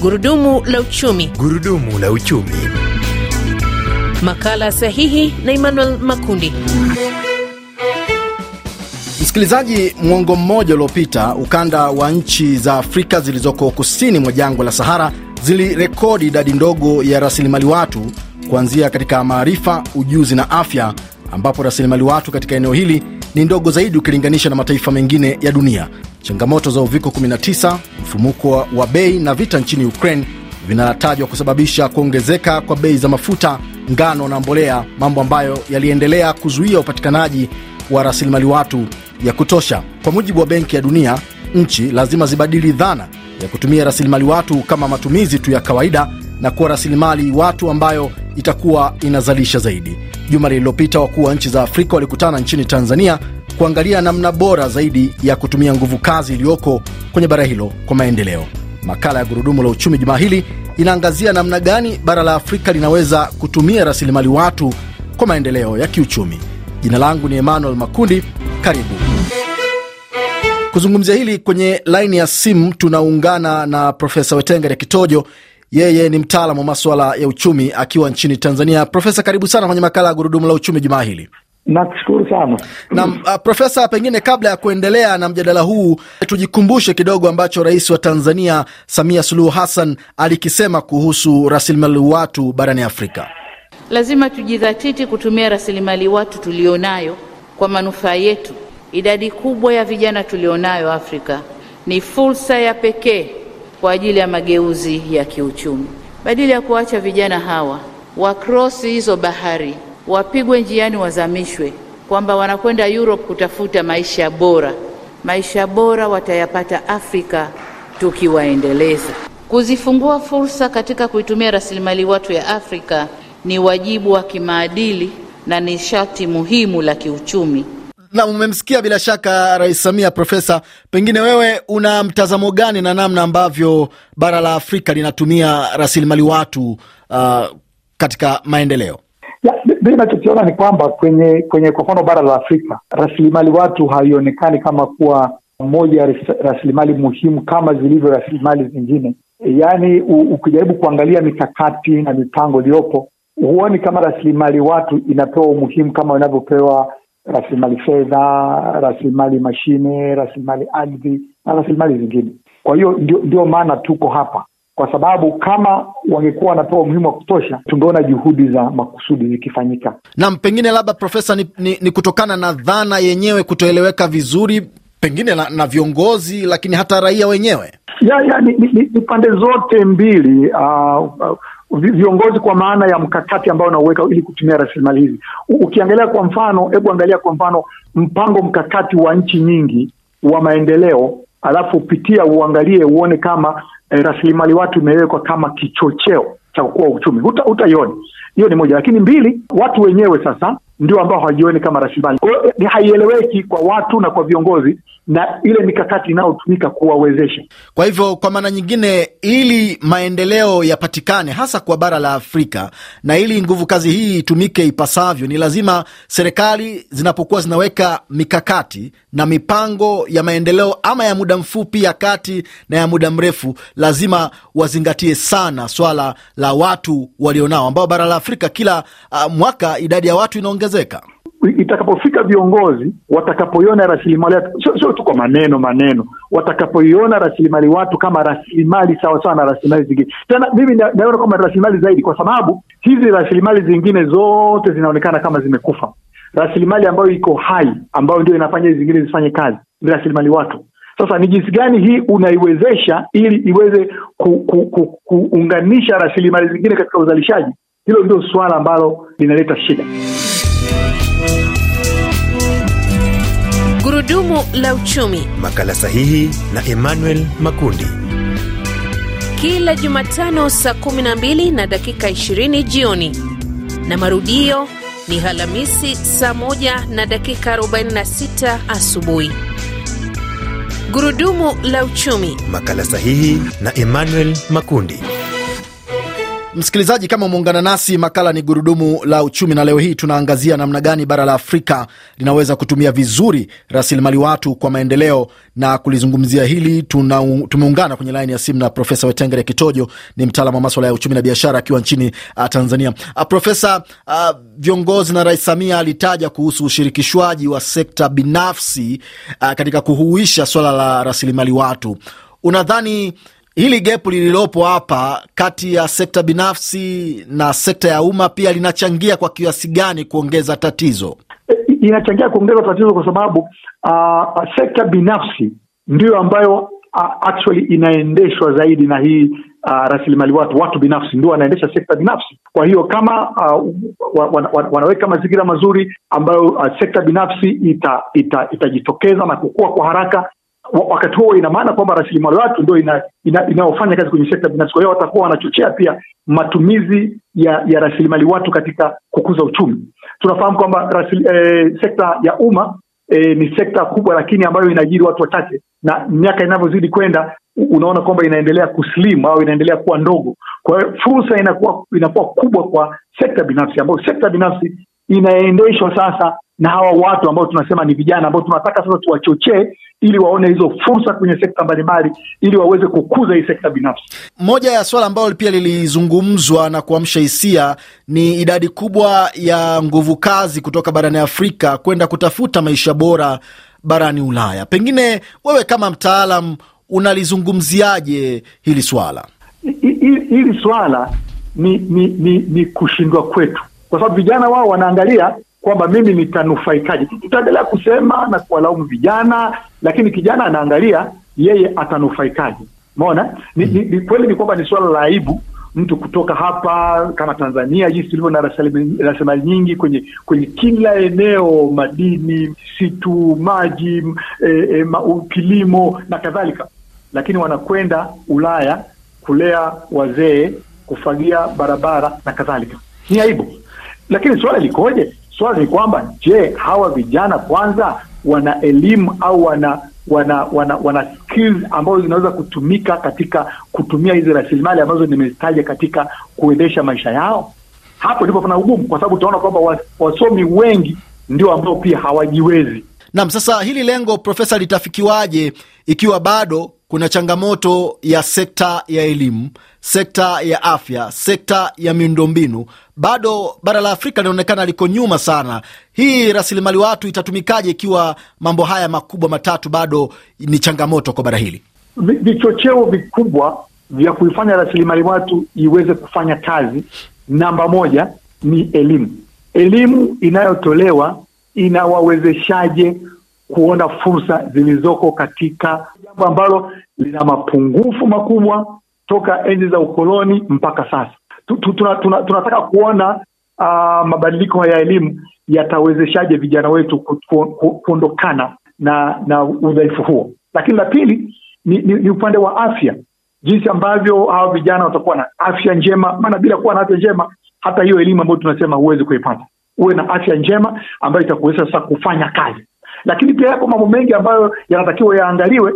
Gurudumu la uchumi. Gurudumu la uchumi. Makala sahihi na Emmanuel Makundi. Msikilizaji, mwongo mmoja uliopita, ukanda wa nchi za Afrika zilizoko kusini mwa jangwa la Sahara zilirekodi idadi ndogo ya rasilimali watu kuanzia katika maarifa, ujuzi na afya, ambapo rasilimali watu katika eneo hili ni ndogo zaidi ukilinganisha na mataifa mengine ya dunia. Changamoto za uviko 19, mfumuko wa bei na vita nchini Ukraine vinatajwa kusababisha kuongezeka kwa bei za mafuta, ngano na mbolea, mambo ambayo yaliendelea kuzuia upatikanaji wa rasilimali watu ya kutosha. Kwa mujibu wa Benki ya Dunia, nchi lazima zibadili dhana ya kutumia rasilimali watu kama matumizi tu ya kawaida na kuwa rasilimali watu ambayo itakuwa inazalisha zaidi. Juma lililopita wakuu wa nchi za Afrika walikutana nchini Tanzania kuangalia namna bora zaidi ya kutumia nguvu kazi iliyoko kwenye bara hilo kwa maendeleo. Makala ya Gurudumu la Uchumi jumaa hili inaangazia namna gani bara la Afrika linaweza kutumia rasilimali watu kwa maendeleo ya kiuchumi. Jina langu ni Emmanuel Makundi. Karibu kuzungumzia hili. Kwenye laini ya simu tunaungana na Profesa Wetengere Kitojo. Yeye ni mtaalamu wa maswala ya uchumi akiwa nchini Tanzania. Profesa, karibu sana kwenye makala ya Gurudumu la Uchumi jumaa hili. Nakushukuru sana nam. uh, Profesa, pengine kabla ya kuendelea na mjadala huu tujikumbushe kidogo ambacho Rais wa Tanzania Samia Suluhu Hassan alikisema kuhusu rasilimali watu barani Afrika. Lazima tujidhatiti kutumia rasilimali watu tulionayo kwa manufaa yetu. Idadi kubwa ya vijana tulionayo Afrika ni fursa ya pekee kwa ajili ya mageuzi ya kiuchumi. Badala ya kuacha vijana hawa wakrosi hizo bahari, wapigwe njiani, wazamishwe, kwamba wanakwenda Europe kutafuta maisha bora. Maisha bora watayapata Afrika tukiwaendeleza. Kuzifungua fursa katika kuitumia rasilimali watu ya Afrika ni wajibu wa kimaadili na ni sharti muhimu la kiuchumi. Na umemsikia bila shaka Rais Samia. Profesa, pengine wewe una mtazamo gani na namna ambavyo bara la Afrika linatumia rasilimali watu uh, katika maendeleo? Mimi nachokiona ni kwamba kwenye kwenye kwa mfano bara la Afrika rasilimali watu haionekani kama kuwa moja ya rasilimali muhimu kama zilivyo rasilimali zingine. Yaani ukijaribu kuangalia mikakati na mipango iliyopo huoni kama rasilimali watu inapewa umuhimu kama inavyopewa rasilimali fedha, rasilimali mashine, rasilimali ardhi na rasilimali zingine. Kwa hiyo ndio, ndio maana tuko hapa, kwa sababu kama wangekuwa wanapewa umuhimu wa kutosha, tungeona juhudi za makusudi zikifanyika. Naam, pengine labda Profesa, ni, ni, ni kutokana na dhana yenyewe kutoeleweka vizuri pengine na, na viongozi lakini hata raia wenyewe ya, ya, ni, ni, ni pande zote mbili uh, uh, viongozi kwa maana ya mkakati ambao unauweka ili kutumia rasilimali hizi. Ukiangalia kwa mfano, hebu angalia kwa mfano mpango mkakati wa nchi nyingi wa maendeleo, alafu upitia uangalie uone kama eh, rasilimali watu imewekwa kama kichocheo cha kukua uchumi, hutaioni hiyo ni moja. Lakini mbili, watu wenyewe sasa ndio ambao hawajioni kama rasilimali. Kwa hiyo haieleweki kwa watu na kwa viongozi na ile mikakati inayotumika kuwawezesha. Kwa hivyo, kwa maana nyingine, ili maendeleo yapatikane hasa kwa bara la Afrika na ili nguvu kazi hii itumike ipasavyo, ni lazima serikali zinapokuwa zinaweka mikakati na mipango ya maendeleo ama ya muda mfupi, ya kati na ya muda mrefu, lazima wazingatie sana swala la watu walionao, ambao bara la Afrika kila uh, mwaka idadi ya watu inaongezeka itakapofika viongozi watakapoiona rasilimali sio, sio tu kwa maneno maneno, watakapoiona rasilimali watu kama rasilimali sawasawa sawa na rasilimali zingine. Tena mimi naona kwamba rasilimali zaidi, kwa sababu hizi rasilimali zingine zote zinaonekana kama zimekufa. Rasilimali ambayo iko hai, ambayo ndio inafanya hizi zingine zifanye kazi, ni rasilimali watu. Sasa ni jinsi gani hii unaiwezesha ili iweze ku, ku, ku, kuunganisha rasilimali zingine katika uzalishaji? Hilo ndio suala ambalo linaleta shida. Gurudumu la uchumi, makala sahihi na Emmanuel Makundi, kila Jumatano saa 12 na dakika 20 jioni, na marudio ni Halamisi saa 1 na dakika 46 asubuhi. Gurudumu la uchumi, makala sahihi na Emmanuel Makundi. Msikilizaji, kama umeungana nasi, makala ni gurudumu la uchumi, na leo hii tunaangazia namna gani bara la Afrika linaweza kutumia vizuri rasilimali watu kwa maendeleo. Na kulizungumzia hili tuna, tumeungana kwenye laini ya simu na Profesa Wetengere Kitojo, ni mtaalamu wa maswala ya uchumi na biashara akiwa nchini uh, Tanzania. Uh, Profesa, uh, viongozi na Rais Samia alitaja kuhusu ushirikishwaji wa sekta binafsi uh, katika kuhuisha swala la rasilimali watu. Unadhani hili gepu lililopo hapa kati ya sekta binafsi na sekta ya umma pia linachangia kwa kiasi gani kuongeza tatizo? Inachangia kuongeza tatizo kwa sababu uh, sekta binafsi ndiyo ambayo uh, actually inaendeshwa zaidi na hii uh, rasilimali watu. Watu binafsi ndio wanaendesha sekta binafsi. Kwa hiyo kama uh, wana, wa, wa, wanaweka mazingira mazuri ambayo uh, sekta binafsi ita, ita, itajitokeza na kukua kwa haraka wakati huo ina maana kwamba rasilimali watu ndio inayofanya ina, kazi kwenye sekta binafsi. Kwa hiyo watakuwa wanachochea pia matumizi ya ya rasilimali watu katika kukuza uchumi. Tunafahamu kwamba eh, sekta ya umma eh, ni sekta kubwa, lakini ambayo inaajiri watu wachache, na miaka inavyozidi kwenda unaona kwamba inaendelea kuslim au inaendelea kuwa ndogo. Kwa hiyo fursa inakuwa inakuwa kubwa kwa sekta binafsi, ambayo sekta binafsi inaendeshwa sasa na hawa watu ambao tunasema ni vijana ambao tunataka sasa tuwachochee ili waone hizo fursa kwenye sekta mbalimbali ili waweze kukuza hii sekta binafsi. Moja ya swala ambalo pia lilizungumzwa na kuamsha hisia ni idadi kubwa ya nguvu kazi kutoka barani Afrika kwenda kutafuta maisha bora barani Ulaya. Pengine wewe kama mtaalam unalizungumziaje hili swala? Hili swala ni, ni, ni, ni kushindwa kwetu, kwa sababu vijana wao wanaangalia kwamba mimi nitanufaikaje. Tutaendelea kusema na kuwalaumu vijana, lakini kijana anaangalia yeye atanufaikaje. Umeona, ni, ni, ni kweli ni kwamba ni suala la aibu mtu kutoka hapa kama Tanzania jinsi tulivyo na rasilimali nyingi kwenye kwenye kila eneo, madini, misitu, maji, e, e, ma, kilimo na kadhalika, lakini wanakwenda Ulaya kulea wazee, kufagia barabara na kadhalika. Ni aibu, lakini swala likoje? Swala ni kwamba je, hawa vijana kwanza wana elimu au wana wana wana, wana skills ambazo zinaweza kutumika katika kutumia hizi rasilimali ambazo nimezitaja katika kuendesha maisha yao? Hapo ndipo pana ugumu, kwa sababu utaona kwamba wasomi wengi ndio ambao pia hawajiwezi. Naam, sasa hili lengo Profesa, litafikiwaje ikiwa bado kuna changamoto ya sekta ya elimu, sekta ya afya, sekta ya miundombinu. Bado bara la Afrika linaonekana liko nyuma sana. Hii rasilimali watu itatumikaje ikiwa mambo haya makubwa matatu bado ni changamoto kwa bara hili? Vichocheo vikubwa vya kuifanya rasilimali watu iweze kufanya kazi, namba moja ni elimu. Elimu inayotolewa inawawezeshaje kuona fursa zilizoko katika jambo ambalo lina mapungufu makubwa toka enzi za ukoloni mpaka sasa. Tunataka tuna, tuna, kuona uh, mabadiliko ya elimu yatawezeshaje vijana wetu ku, ku, ku, kuondokana na na udhaifu huo. Lakini la pili ni, ni, ni upande wa afya, jinsi ambavyo hawa vijana watakuwa na afya njema, maana bila kuwa na afya njema hata hiyo elimu ambayo tunasema huwezi kuipata. Uwe na afya njema ambayo itakuwezesha sasa kufanya kazi lakini pia yako mambo mengi ambayo yanatakiwa yaangaliwe.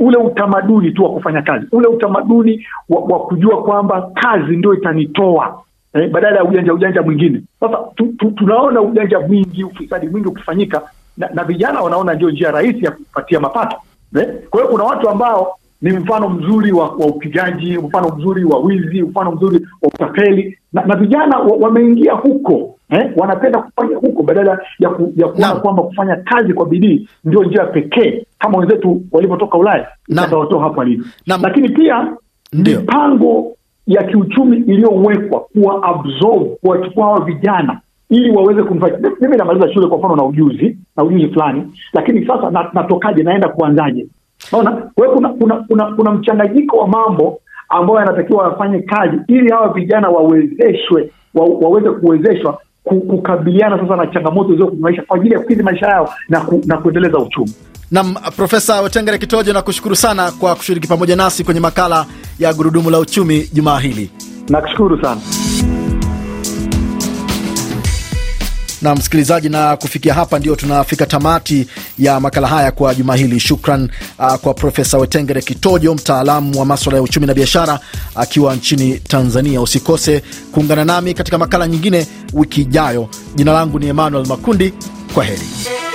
Ule utamaduni tu wa kufanya kazi, ule utamaduni wa, wa kujua kwamba kazi ndio itanitoa eh, badala ya ujanja ujanja mwingine. Sasa tu, tu, tunaona ujanja mwingi, ufisadi mwingi ukifanyika na, na vijana wanaona ndio njia rahisi ya kupatia mapato eh. Kwa hiyo kuna watu ambao ni mfano mzuri wa, wa upigaji, mfano mzuri wa wizi, mfano mzuri wa utapeli na, na vijana wameingia huko eh, wanapenda kufanya huko badala ya, ku, ya kuona kwamba kufanya kazi kwa bidii ndio njia pekee kama wenzetu walivyotoka Ulaya. Atawatoa hapo alivyo, Lakini pia mipango ya kiuchumi iliyowekwa kuwa absorb kuwachukua hawa vijana ili waweze kunufaika. Mimi namaliza shule kwa mfano na ujuzi na ujuzi fulani, lakini sasa na, natokaje? Naenda kuanzaje? Naona kwa hiyo kuna kuna kuna, kuna mchanganyiko wa mambo ambayo yanatakiwa wafanye kazi ili hawa vijana wawezeshwe wa, waweze kuwezeshwa kukabiliana sasa na changamoto hizo maisha kwa ajili ya kukidhi maisha yao na, ku, na kuendeleza uchumi. Nam Profesa Wetengere Kitojo, nakushukuru sana kwa kushiriki pamoja nasi kwenye makala ya Gurudumu la Uchumi jumaa hili. Nakushukuru sana. Na msikilizaji, na kufikia hapa ndio tunafika tamati ya makala haya kwa juma hili. Shukran uh, kwa Profesa Wetengere Kitojo, mtaalamu wa maswala ya uchumi na biashara akiwa nchini Tanzania. Usikose kuungana nami katika makala nyingine wiki ijayo. Jina langu ni Emmanuel Makundi. Kwa heri.